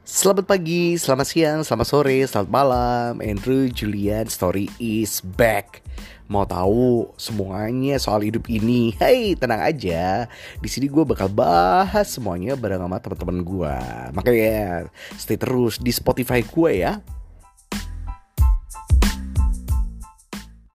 Selamat pagi, selamat siang, selamat sore, selamat malam. Andrew Julian Story is back. Mau tahu semuanya soal hidup ini? Hey, tenang aja. Di sini gue bakal bahas semuanya bareng sama teman-teman gue. Makanya stay terus di Spotify gue ya.